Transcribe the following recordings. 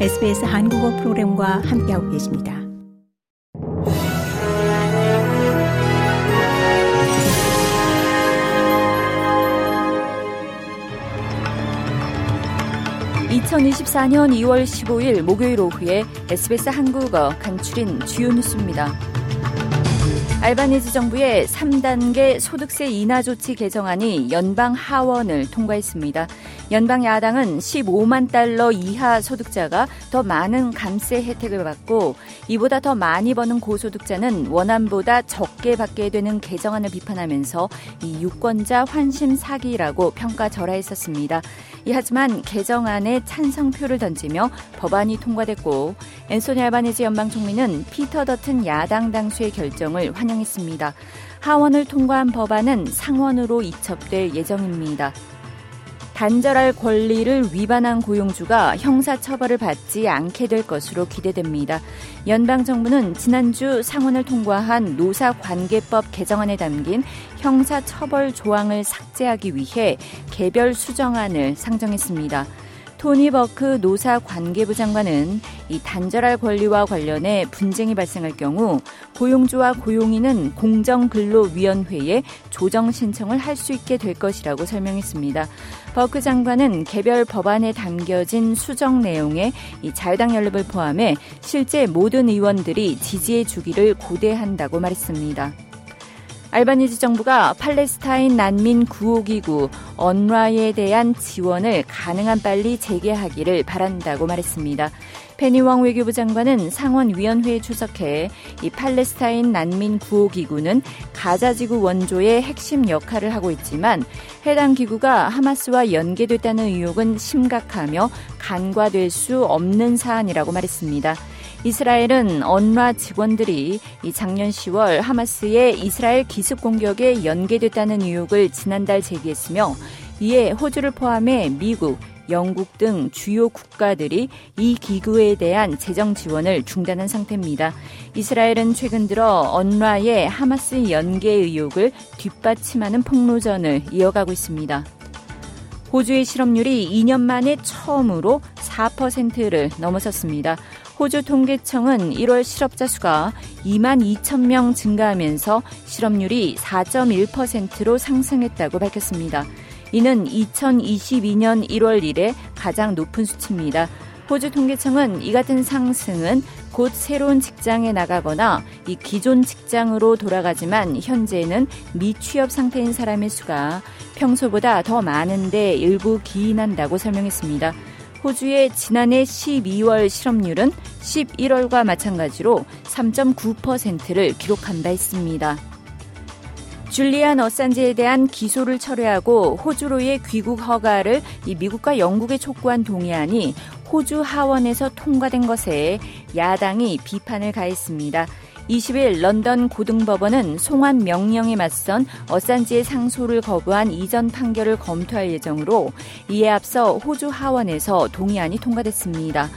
SBS 한국어 프로그램과 함께하고 계십니다. (2024년 2월 15일) 목요일 오후에 SBS 한국어 간추린 주요 뉴스입니다. 알바니즈 정부의 3단계 소득세 인하 조치 개정안이 연방 하원을 통과했습니다. 연방 야당은 15만 달러 이하 소득자가 더 많은 감세 혜택을 받고 이보다 더 많이 버는 고소득자는 원안보다 적게 받게 되는 개정안을 비판하면서 이 유권자 환심 사기라고 평가절하했었습니다. 하지만 개정안에 찬성표를 던지며 법안이 통과됐고 앤소니 알바니즈 연방 총리는 피터 더튼 야당 당수의 결정을 환영했습니다. 하원을 통과한 법안은 상원으로 이첩될 예정입니다. 단절할 권리를 위반한 고용주가 형사처벌을 받지 않게 될 것으로 기대됩니다. 연방정부는 지난주 상원을 통과한 노사관계법 개정안에 담긴 형사처벌 조항을 삭제하기 위해 개별 수정안을 상정했습니다. 토니 버크 노사 관계부 장관은 이 단절할 권리와 관련해 분쟁이 발생할 경우 고용주와 고용인은 공정근로위원회에 조정 신청을 할 수 있게 될 것이라고 설명했습니다. 버크 장관은 개별 법안에 담겨진 수정 내용에 이 자유당 연립을 포함해 실제 모든 의원들이 지지해 주기를 고대한다고 말했습니다. 알바니지 정부가 팔레스타인 난민 구호기구 언라에 대한 지원을 가능한 빨리 재개하기를 바란다고 말했습니다. 페니웡 외교부 장관은 상원위원회에 출석해 이 팔레스타인 난민 구호기구는 가자지구 원조의 핵심 역할을 하고 있지만 해당 기구가 하마스와 연계됐다는 의혹은 심각하며 간과될 수 없는 사안이라고 말했습니다. 이스라엘은 언라 직원들이 작년 10월 하마스의 이스라엘 기습 공격에 연계됐다는 의혹을 지난달 제기했으며 이에 호주를 포함해 미국, 영국 등 주요 국가들이 이 기구에 대한 재정 지원을 중단한 상태입니다. 이스라엘은 최근 들어 언라의 하마스 연계 의혹을 뒷받침하는 폭로전을 이어가고 있습니다. 호주의 실업률이 2년 만에 처음으로 4%를 넘어섰습니다. 호주 통계청은 1월 실업자 수가 2만 2천 명 증가하면서 실업률이 4.1%로 상승했다고 밝혔습니다. 이는 2022년 1월 이래 가장 높은 수치입니다. 호주 통계청은 이 같은 상승은 곧 새로운 직장에 나가거나 이 기존 직장으로 돌아가지만 현재는 미취업 상태인 사람의 수가 평소보다 더 많은데 일부 기인한다고 설명했습니다. 호주의 지난해 12월 실업률은 11월과 마찬가지로 3.9%를 기록한 바 있습니다. 줄리안 어산지에 대한 기소를 철회하고 호주로의 귀국 허가를 미국과 영국에 촉구한 동의안이 호주 하원에서 통과된 것에 야당이 비판을 가했습니다. 20일 런던 고등법원은 송환 명령에 맞선 어산지의 상소를 거부한 이전 판결을 검토할 예정으로 이에 앞서 호주 하원에서 동의안이 통과됐습니다.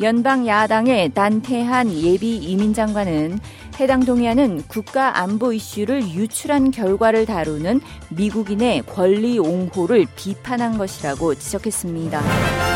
연방 야당의 단태한 예비 이민장관은 해당 동의안은 국가 안보 이슈를 유출한 결과를 다루는 미국인의 권리 옹호를 비판한 것이라고 지적했습니다.